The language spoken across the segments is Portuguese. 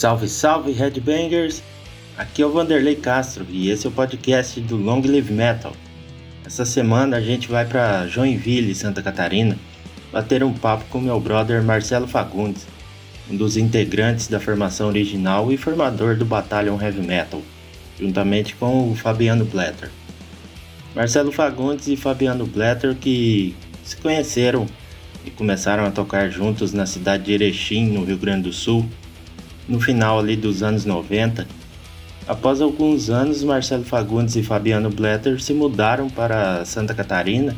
Salve, salve, Headbangers! Aqui é o Vanderlei Castro e esse é o podcast do Long Live Metal. Essa semana a gente vai para Joinville, Santa Catarina, bater um papo com meu brother Marcelo Fagundes, um dos integrantes da formação original e formador do Battalion Heavy Metal, juntamente com o Fabiano Blatter. Marcelo Fagundes e Fabiano Blatter que se conheceram e começaram a tocar juntos na cidade de Erechim, no Rio Grande do Sul, no final ali dos anos 90. Após alguns anos, Marcelo Fagundes e Fabiano Blatter se mudaram para Santa Catarina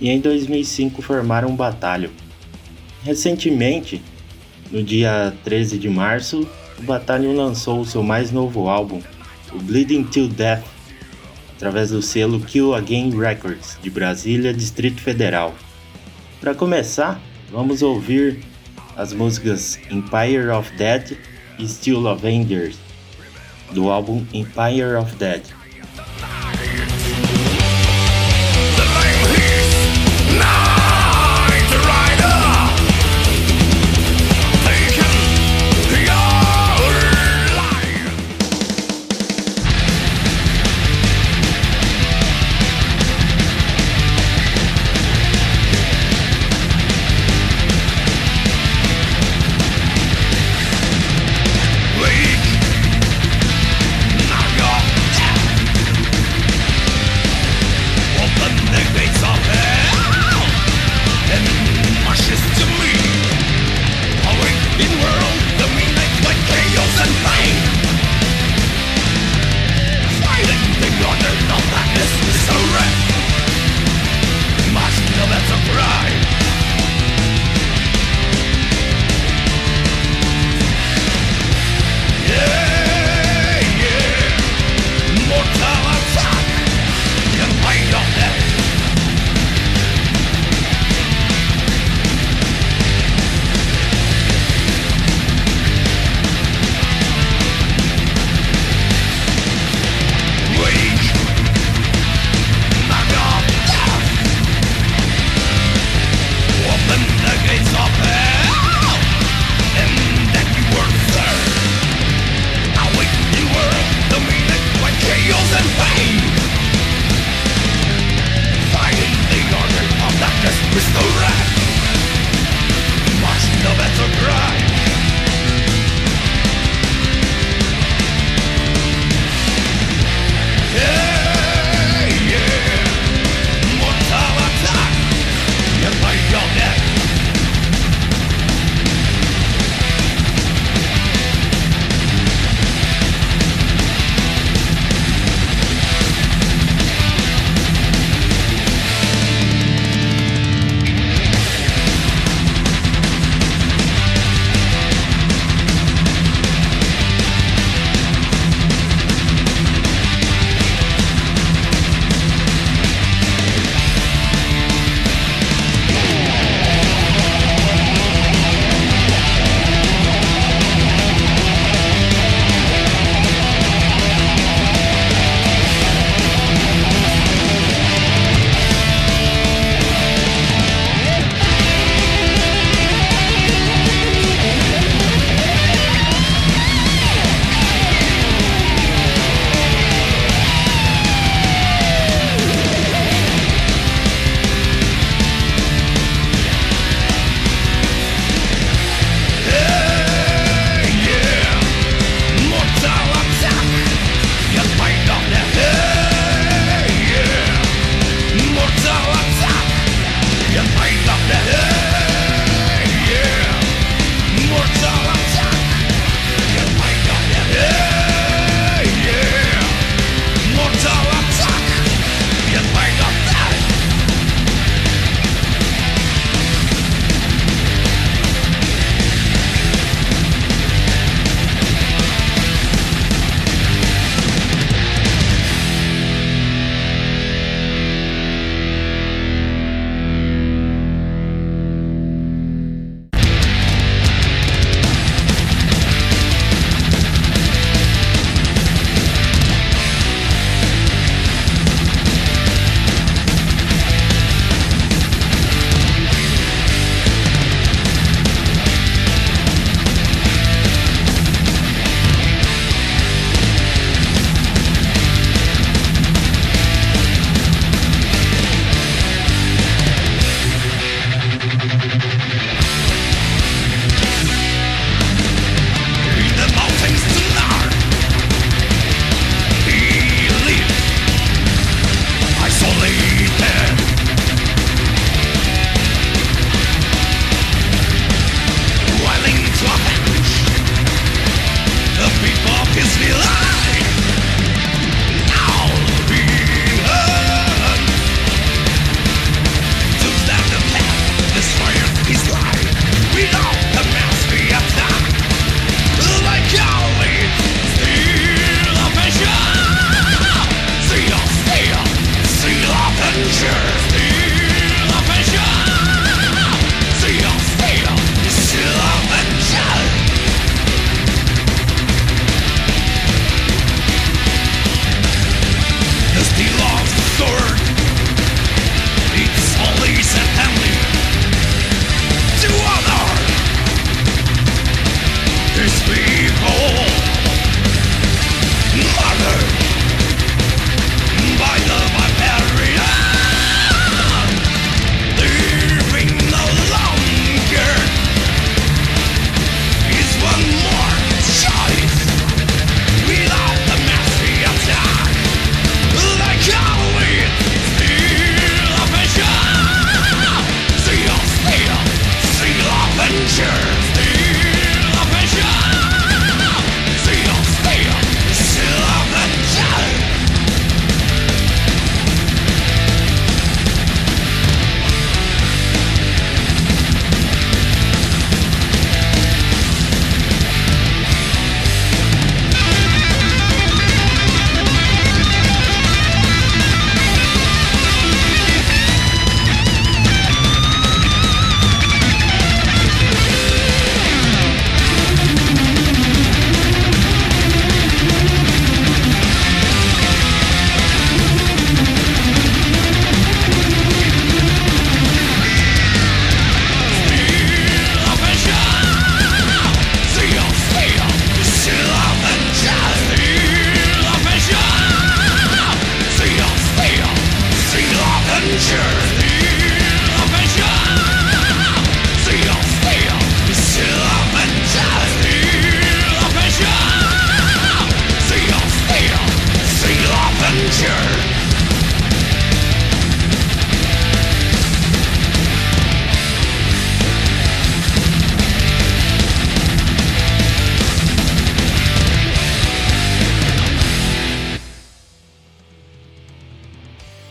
e em 2005 formaram um batalho. Recentemente, no dia 13 de março, o batalhão lançou o seu mais novo álbum, o Bleeding Till Death, através do selo Kill Again Records de Brasília, Distrito Federal. Para começar, vamos ouvir as músicas Empire of Dead Still Avengers do álbum Empire of Dead.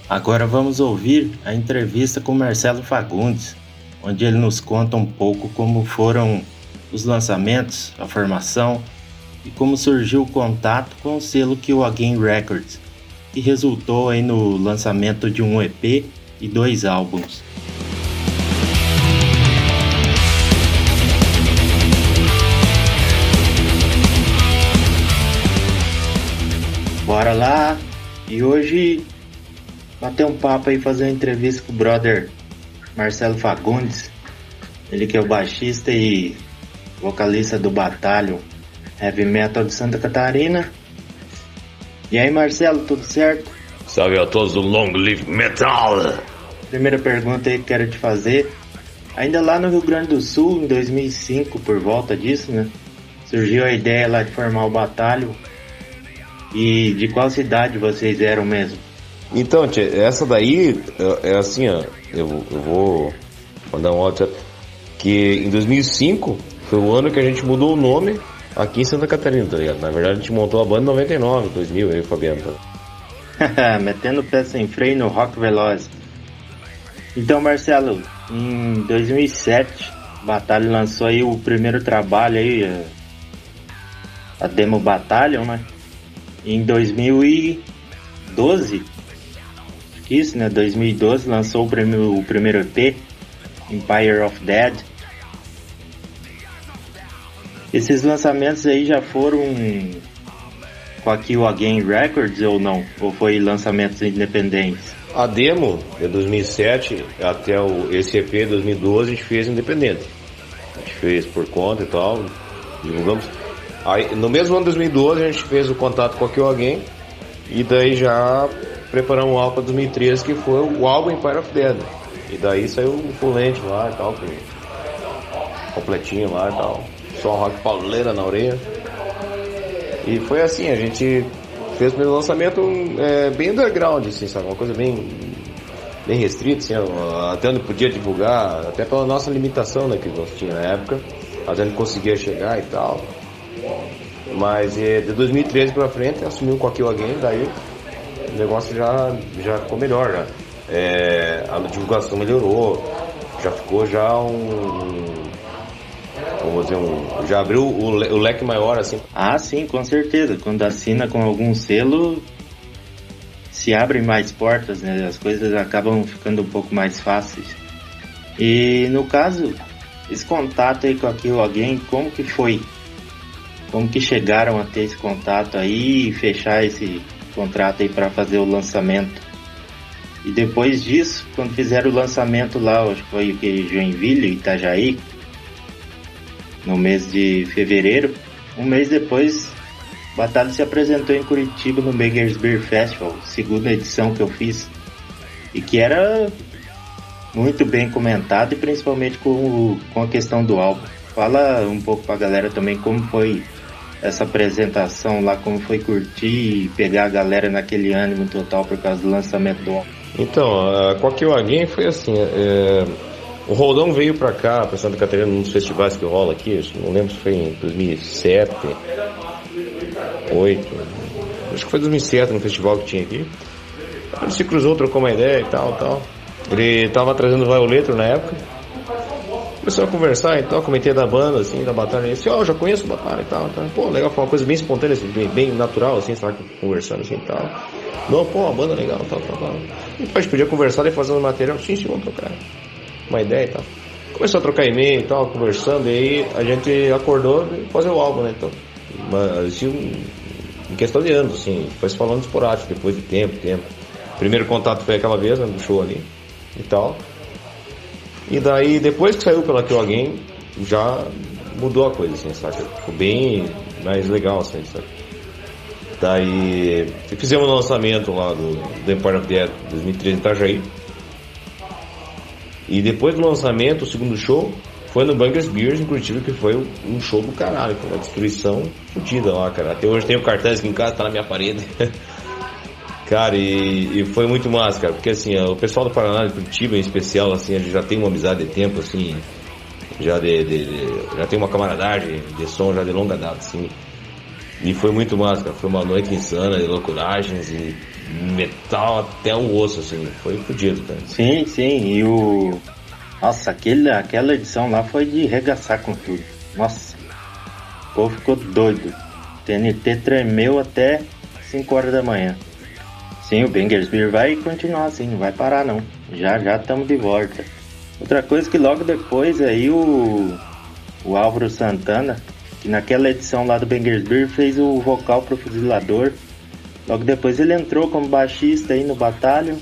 Agora vamos ouvir a entrevista com Marcelo Fagundes, onde ele nos conta um pouco como foram os lançamentos, a formação e como surgiu o contato com o selo que o Again Records, que resultou aí no lançamento de um EP e dois álbuns. Bora lá! E hoje bater um papo aí, fazer uma entrevista com o brother Marcelo Fagundes. Ele que é o baixista e vocalista do Batalho Heavy Metal de Santa Catarina. E aí Marcelo, tudo certo? Salve a todos do Long Live Metal! Primeira pergunta aí que quero te fazer. Ainda lá no Rio Grande do Sul, em 2005, por volta disso, né? Surgiu a ideia lá de formar o Batalho. E de qual cidade vocês eram mesmo? Então, tia, essa daí é, é assim, ó. Eu, eu vou mandar um WhatsApp. Que em 2005 foi o ano que a gente mudou o nome aqui em Santa Catarina, tá ligado? Na verdade a gente montou a banda em 99, 2000, aí Fabiano. Tá? Metendo pé sem freio no Rock Veloz. Então, Marcelo, em 2007, Batalha lançou aí o primeiro trabalho aí, a demo Batalha, né? Em 2012, isso, né? 2012 lançou o primeiro, o primeiro EP, Empire of Dead. Esses lançamentos aí já foram com a Kill Again Records ou não? Ou foi lançamentos independentes? A demo de 2007 até o, esse EP 2012 a gente fez independente. A gente fez por conta e tal, divulgamos. Aí, no mesmo ano de 2012 a gente fez o contato com a Kill Again e daí já preparamos um álbum para 2013 que foi o álbum Empire of Dead. E daí saiu o fulente lá e tal, completinho lá e tal. Só rock pauleira na orelha. E foi assim, a gente fez o lançamento é, bem underground, assim, sabe? Uma coisa bem, bem restrita, assim, até onde podia divulgar, até pela nossa limitação né, que nós tinha na época, até onde conseguia chegar e tal. Mas é, de 2013 pra frente assumiu com aquilo alguém, daí o negócio já, já ficou melhor, já. É, a divulgação melhorou, já ficou já um. Vamos dizer, um, já abriu o, o leque maior, assim. Ah, sim, com certeza. Quando assina com algum selo, se abrem mais portas, né? As coisas acabam ficando um pouco mais fáceis. E no caso, esse contato aí com aquilo alguém, como que foi? Como que chegaram a ter esse contato aí e fechar esse contrato aí para fazer o lançamento. E depois disso, quando fizeram o lançamento lá, acho que foi o que Joinville, Itajaí, no mês de fevereiro, um mês depois, Batalha se apresentou em Curitiba no Beggars Beer Festival, segunda edição que eu fiz, e que era muito bem comentado e principalmente com, com a questão do álbum. Fala um pouco pra galera também como foi essa apresentação lá, como foi curtir e pegar a galera naquele ânimo total por causa do lançamento do álbum? Então, a Coquil Again foi assim, é, o Roldão veio pra cá, pra Santa Catarina, nos festivais que rola aqui, não lembro se foi em 2007, 2008, acho que foi 2007 no festival que tinha aqui. Ele se cruzou, trocou uma ideia e tal, tal. Ele tava trazendo Violeto na época, Começou a conversar e tal, comentei da banda, assim, da batalha. Ele disse, ó, oh, já conheço a batalha e tal, tal. Pô, legal, foi uma coisa bem espontânea, assim, bem, bem natural, assim, sabe, conversando assim e tal. Não, pô, uma banda legal, tal, tal, tal. E a gente podia conversar e fazer um material, sim, sim, vamos trocar uma ideia e tal. Começou a trocar e-mail e tal, conversando, e aí a gente acordou e fazer o álbum, né, então. Mas, assim, em questão de anos, assim, foi falando esporádico, depois de tempo, tempo. Primeiro contato foi aquela vez, né, no show ali e tal. E daí, depois que saiu pela Kill Again, já mudou a coisa, assim, sabe? Ficou bem mais legal, assim, sabe? Daí, fizemos um lançamento lá do, do Empire of Death 2013 em Itajaí. E depois do lançamento, o segundo show, foi no Bunkers Beers Curitiba, que foi um show do caralho, foi uma destruição fodida lá, cara. Até hoje tem o cartaz aqui em casa, tá na minha parede. Cara, e, e, foi muito massa, cara, porque assim, o pessoal do Paraná de Curitiba em especial, assim, a gente já tem uma amizade de tempo, assim, já de, de, de, já tem uma camaradagem de som já de longa data, assim. E foi muito massa, cara. Foi uma noite insana de loucuragens e metal até o osso, assim. Foi fodido, cara. Sim, sim. E o. Nossa, aquele, aquela edição lá foi de regaçar com tudo. Nossa. O povo ficou doido. TNT tremeu até 5 horas da manhã. Sim, o Bengersbeer vai continuar assim, não vai parar não. Já já estamos de volta. Outra coisa que logo depois aí o, o Álvaro Santana, que naquela edição lá do Bengersbeer fez o vocal pro fuzilador. Logo depois ele entrou como baixista aí no Batalho.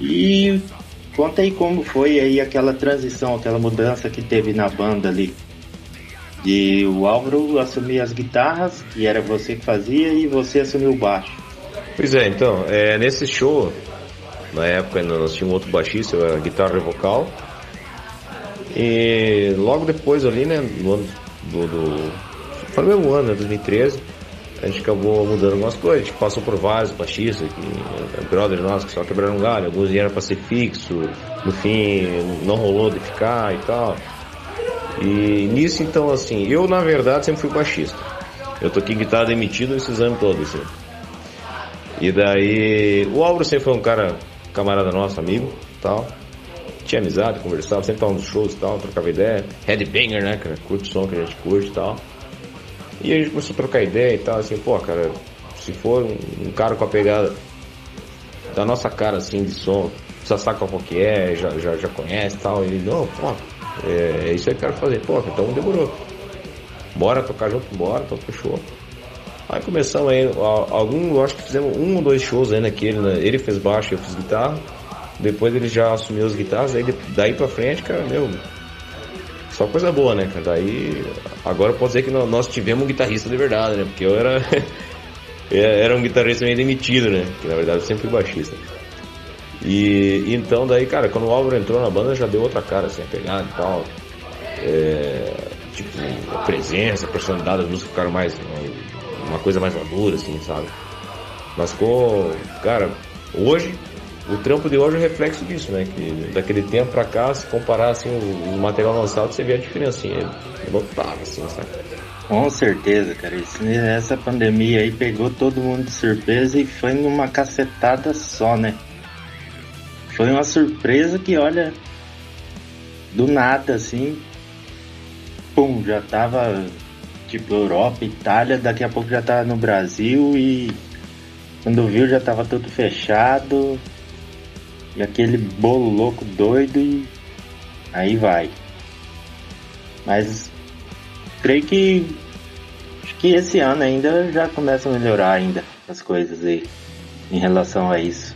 E conta aí como foi aí aquela transição, aquela mudança que teve na banda ali. De o Álvaro assumir as guitarras, que era você que fazia, e você assumiu o baixo. Pois é, então, é, nesse show, na época nós tínhamos outro baixista, a guitarra e vocal. E logo depois ali, né, no ano do, do foi no mesmo ano, né, 2013, a gente acabou mudando algumas coisas, a gente passou por vários baixistas, que, brothers nossos que só quebraram um galho, alguns vieram para ser fixo, no fim não rolou de ficar e tal. E nisso então assim, eu na verdade sempre fui baixista. Eu toquei guitarra demitido esses anos todos. Assim. E daí, o Álvaro sempre foi um cara, camarada nosso, amigo, tal. Tinha amizade, conversava, sempre tava nos shows e tal, trocava ideia. Headbanger, né, cara? Curte o som que a gente curte e tal. E a gente começou a trocar ideia e tal, assim, pô, cara, se for um, um cara com a pegada da nossa cara, assim, de som, já sabe qual que é, já, já, já conhece e tal. Ele, não, pô, é, é isso aí que eu quero fazer. Pô, então demorou. Bora tocar junto, bora, então fechou. Aí começamos aí, algum, acho que fizemos um ou dois shows aí naquele, né? ele fez baixo, eu fiz guitarra. Depois ele já assumiu as guitarras, aí daí pra frente, cara, meu, só coisa boa, né, cara? Daí, agora pode dizer que nós tivemos um guitarrista de verdade, né? Porque eu era, era um guitarrista meio demitido, né? Que na verdade eu sempre fui baixista. E então daí, cara, quando o Álvaro entrou na banda já deu outra cara, assim, a pegada e tal. É, tipo, a presença, a personalidade das músicas ficaram mais, uma coisa mais madura, assim, sabe? Mas ficou, cara, hoje, o trampo de hoje é reflexo disso, né? Que daquele tempo pra cá, se comparar assim, o, material lançado, você vê a diferença, assim, é notável, assim, sabe? Com certeza, cara. essa pandemia aí pegou todo mundo de surpresa e foi numa cacetada só, né? Foi uma surpresa que, olha, do nada, assim, pum, já tava tipo Europa, Itália, daqui a pouco já tá no Brasil e quando viu já tava tudo fechado e aquele bolo louco doido e aí vai. Mas creio que acho que esse ano ainda já começa a melhorar ainda as coisas aí em relação a isso.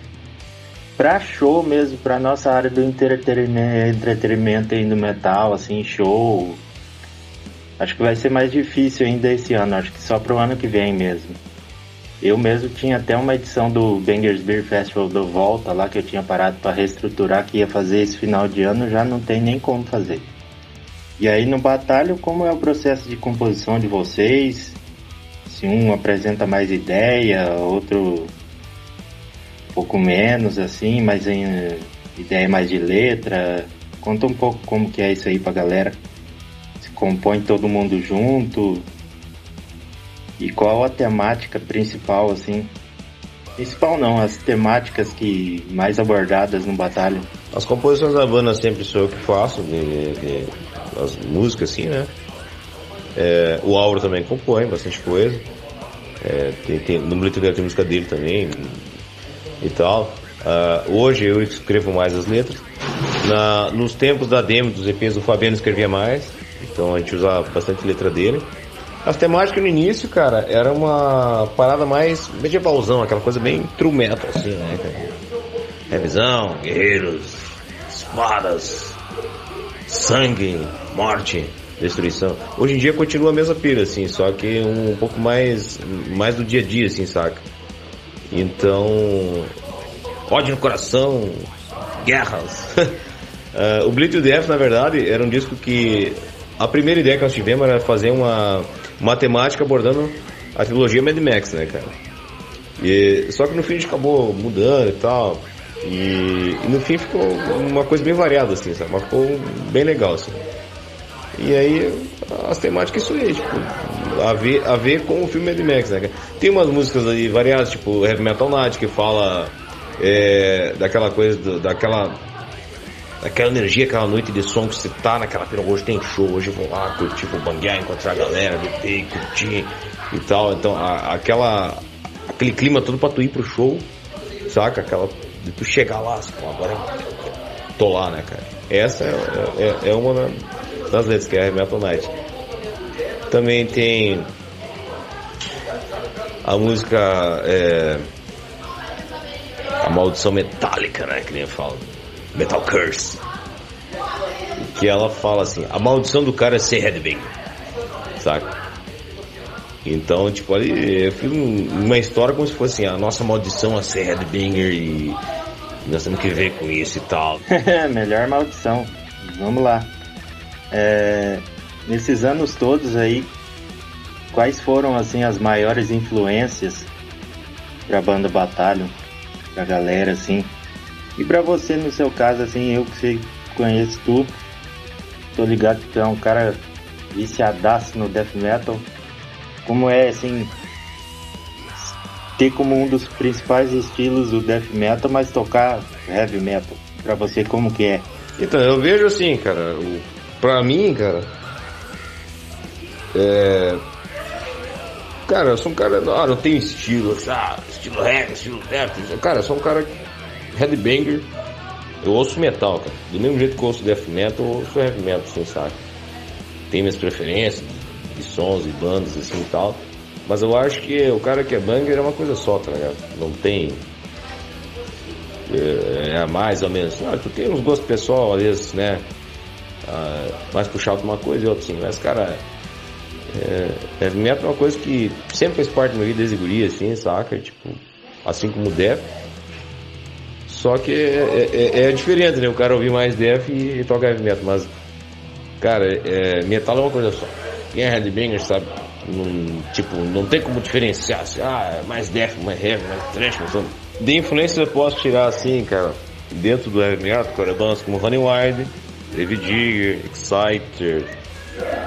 Pra show mesmo, pra nossa área do entretenimento, aí no metal, assim, show, Acho que vai ser mais difícil ainda esse ano, acho que só pro ano que vem mesmo. Eu mesmo tinha até uma edição do Bangers Beer Festival do Volta lá que eu tinha parado para reestruturar que ia fazer esse final de ano, já não tem nem como fazer. E aí no batalho, como é o processo de composição de vocês? Se um apresenta mais ideia, outro um pouco menos assim, mas em ideia mais de letra. Conta um pouco como que é isso aí pra galera compõe todo mundo junto? E qual a temática principal, assim? Principal não, as temáticas que mais abordadas no Batalha. As composições da banda sempre sou eu que faço, de, de, as músicas assim, né? É, o Auro também compõe bastante coisa. É, tem, tem, no Blito dele tem música dele também e tal. Uh, hoje eu escrevo mais as letras. Na, nos tempos da demo dos EPs, o Fabiano escrevia mais. Então a gente usa bastante letra dele. As temáticas no início, cara, era uma parada mais medievalzão, aquela coisa bem true metal, assim, né? Revisão, guerreiros, espadas, sangue, morte, destruição. Hoje em dia continua a mesma pira, assim, só que um, pouco mais, mais do dia a dia, assim, saca? Então, ódio no coração, guerras. uh, o Bleed to Death, na verdade, era um disco que a primeira ideia que nós tivemos era fazer uma matemática abordando a trilogia Mad Max, né, cara? E, só que no fim a gente acabou mudando e tal. E, e no fim ficou uma coisa bem variada, assim, sabe? Mas ficou bem legal, assim. E aí, as temáticas isso aí, tipo, a ver, a ver com o filme Mad Max, né? Tem umas músicas aí variadas, tipo Heavy Metal Night, que fala é, daquela coisa, do, daquela aquela energia, aquela noite de som que você tá naquela pena, hoje tem show, hoje eu vou lá curtir, vou banguear, encontrar a galera, beber, curtir e tal. Então, a, aquela, aquele clima todo pra tu ir pro show, saca? Aquela, de tu chegar lá, assim, agora tô lá, né, cara? Essa é, é, é uma das letras, que é a Metal Night. Também tem a música é, A Maldição Metálica, né, que nem eu falo. Metal Curse. Que ela fala assim, a maldição do cara é ser headbanger. Saca? Então, tipo, ali eu fiz uma história como se fosse assim, a nossa maldição a ser headbanger e nós temos que ver com isso e tal. Melhor maldição. Vamos lá. É, nesses anos todos aí, quais foram assim as maiores influências pra banda Batalha, pra galera assim? E para você, no seu caso, assim, eu que sei, conheço tu, tô ligado que tu é um cara viciadaço no death metal. Como é, assim, ter como um dos principais estilos o death metal, mas tocar heavy metal? Pra você, como que é? Então, eu vejo assim, cara, o, pra mim, cara, é... Cara, eu sou um cara, ah, não tenho estilo, ah, estilo heavy, estilo death. Cara, eu sou um cara headbanger, eu ouço metal, cara. Do mesmo jeito que eu ouço death metal, eu ouço heavy metal, assim, sabe? Tem minhas preferências de sons e bandas, assim e tal. Mas eu acho que o cara que é banger é uma coisa só, tá ligado? Não tem. É, é mais ou menos. Ah, tu tem uns gostos pessoal, às vezes, né? Ah, mais puxado pra uma coisa e outra, assim. Mas, cara, é, heavy metal é uma coisa que sempre fez parte da minha vida desde guria, assim, saca? Tipo, assim como o death. Só que é, é, é, diferente, né? O cara ouvir mais def e, e toca heavy metal, mas, cara, é, metal é uma coisa só. Quem é headbanger sabe, tipo, não tem como diferenciar, assim, ah, é mais def, mais heavy, mais trash, mais tudo. De influência eu posso tirar, assim, cara, dentro do heavy metal, cara, bandas como Honey Wide, David Digger, Exciter,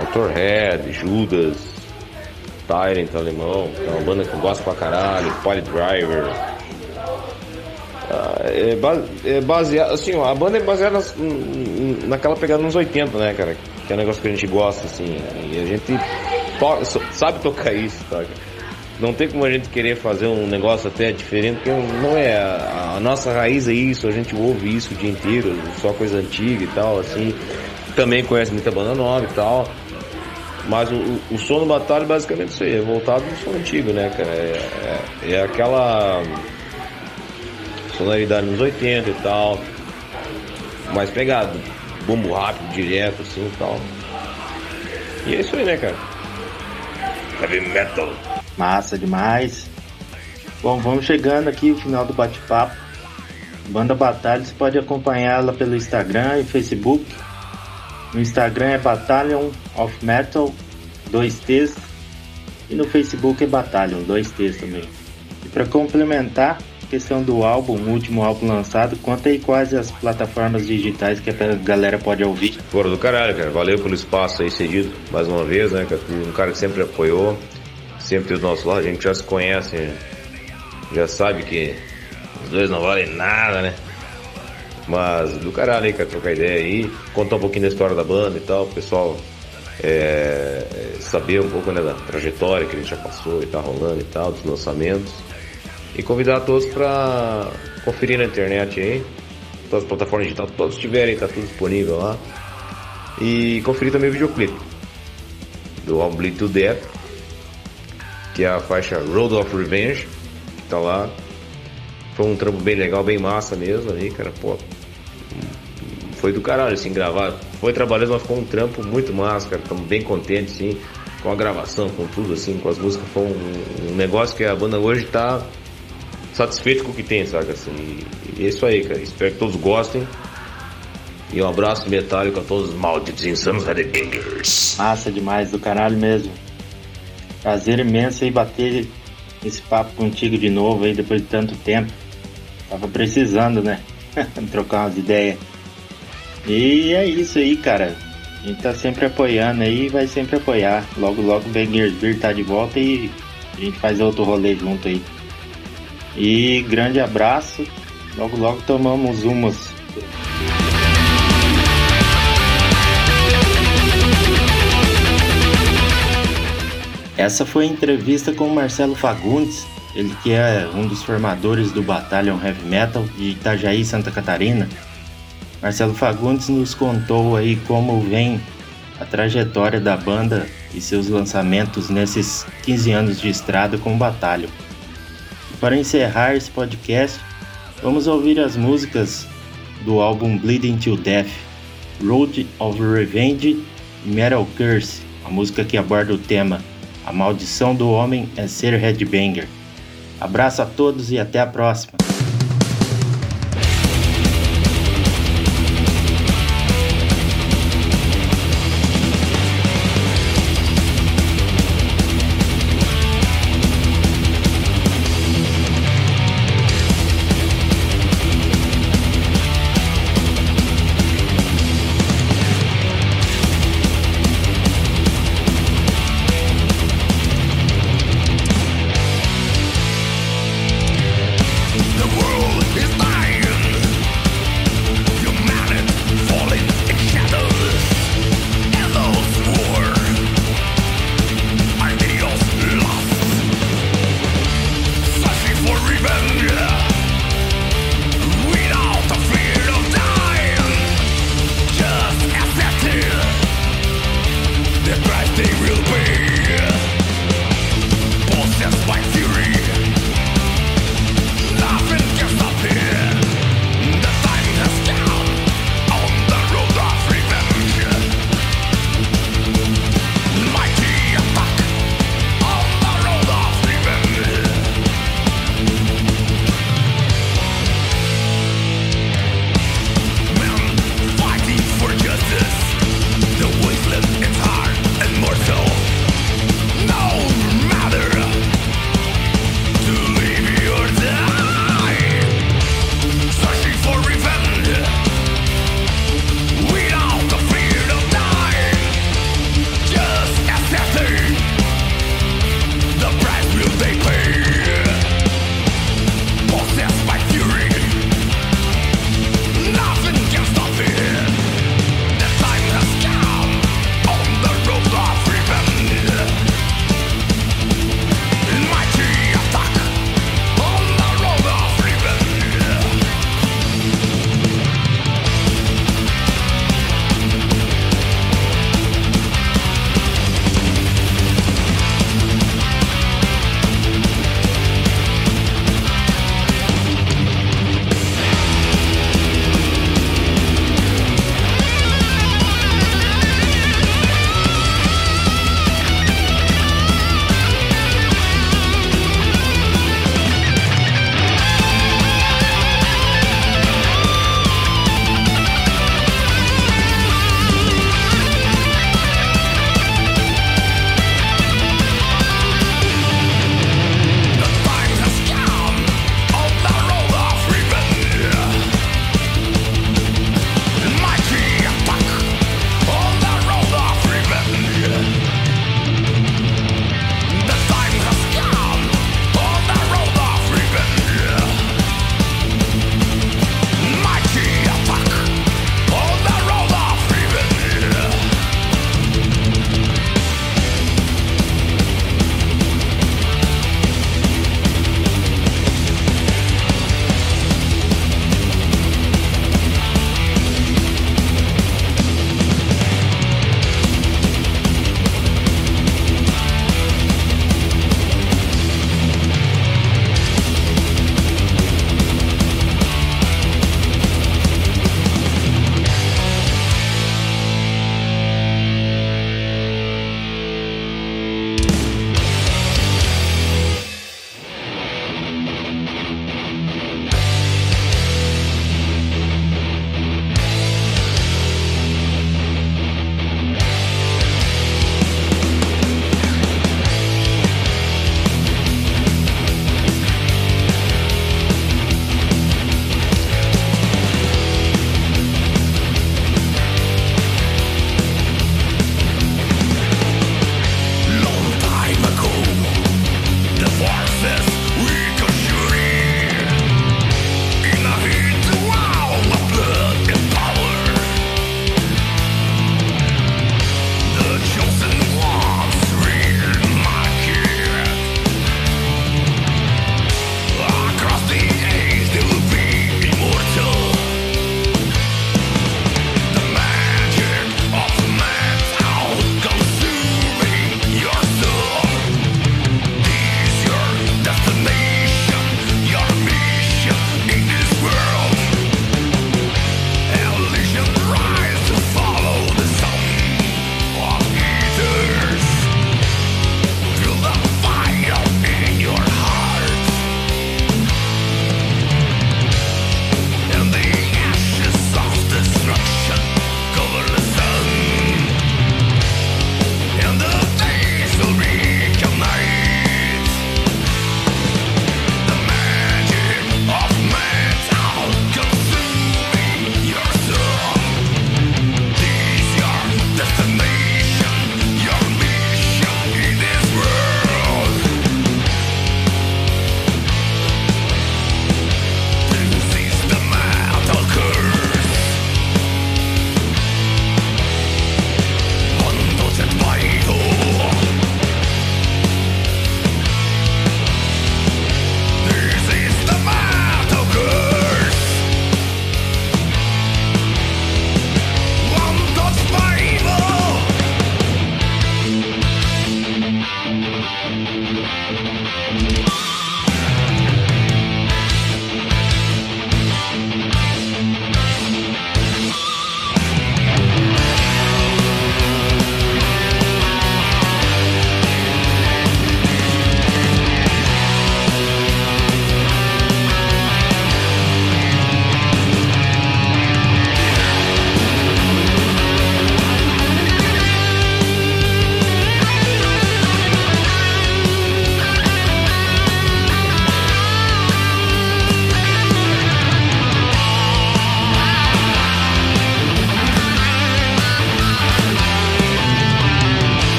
Motorhead, Judas, Tyrant alemão, que é uma banda que eu gosto pra caralho, Pilot Driver, é, base, é baseado, assim, a banda é baseada naquela pegada nos 80, né, cara? Que é um negócio que a gente gosta, assim, e a gente sabe tocar isso, tá? Não tem como a gente querer fazer um negócio até diferente, porque não é a, a nossa raiz é isso, a gente ouve isso o dia inteiro, só coisa antiga e tal, assim. Também conhece muita banda nova e tal. Mas o, o som do Batalha basicamente isso aí, é voltado no som antigo, né, cara? É, é, é aquela sonoridade nos 80 e tal. Mais pegado, bumbo rápido, direto assim e tal. E é isso aí, né, cara? Heavy metal. Massa demais. Bom, vamos chegando aqui o final do bate-papo. Banda Batalha, você pode acompanhá-la pelo Instagram e Facebook. No Instagram é Battalion of Metal, 2Ts. E no Facebook é Battalion, 2Ts também. E para complementar, questão do álbum, o último álbum lançado, conta aí quais as plataformas digitais que a galera pode ouvir. Fora do caralho, cara. Valeu pelo espaço aí cedido mais uma vez, né? Um cara que sempre apoiou, sempre do nosso lado. A gente já se conhece, já sabe que os dois não valem nada, né? Mas do caralho aí, cara, trocar ideia aí, contar um pouquinho da história da banda e tal, o pessoal é, saber um pouco né, da trajetória que a gente já passou e tá rolando e tal, dos lançamentos. E convidar todos para conferir na internet aí. Todas as plataformas digitais, todos tiverem, tá tudo disponível lá. E conferir também o videoclipe do álbum Bleed to Death, que é a faixa Road of Revenge, que tá lá. Foi um trampo bem legal, bem massa mesmo aí, cara, pô. Foi do caralho, assim, gravar. Foi trabalhoso, mas ficou um trampo muito massa, cara. Estamos bem contentes, sim, com a gravação, com tudo, assim, com as músicas. Foi um, um negócio que a banda hoje tá satisfeito com o que tem, sabe? Assim, e é isso aí, cara. Espero que todos gostem. E um abraço metálico a todos os malditos insanos Headbangers. Massa demais, do caralho mesmo. Prazer imenso aí bater esse papo contigo de novo aí depois de tanto tempo. Tava precisando, né? Trocar umas ideias. E é isso aí, cara. A gente tá sempre apoiando aí e vai sempre apoiar. Logo, logo o Bangers Beer tá de volta e a gente faz outro rolê junto aí. E grande abraço. Logo, logo tomamos umas. Essa foi a entrevista com o Marcelo Fagundes, ele que é um dos formadores do Battalion Heavy Metal de Itajaí, Santa Catarina. Marcelo Fagundes nos contou aí como vem a trajetória da banda e seus lançamentos nesses 15 anos de estrada com o Batalhão. Para encerrar esse podcast, vamos ouvir as músicas do álbum Bleeding to Death, Road of Revenge e Metal Curse, a música que aborda o tema A maldição do homem é ser headbanger. Abraço a todos e até a próxima.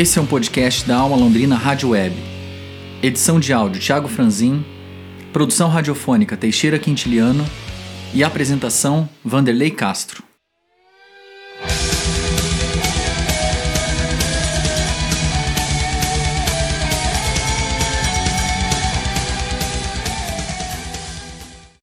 Esse é um podcast da Alma Londrina Rádio Web. Edição de áudio Thiago Franzin, produção radiofônica Teixeira Quintiliano e apresentação Vanderlei Castro.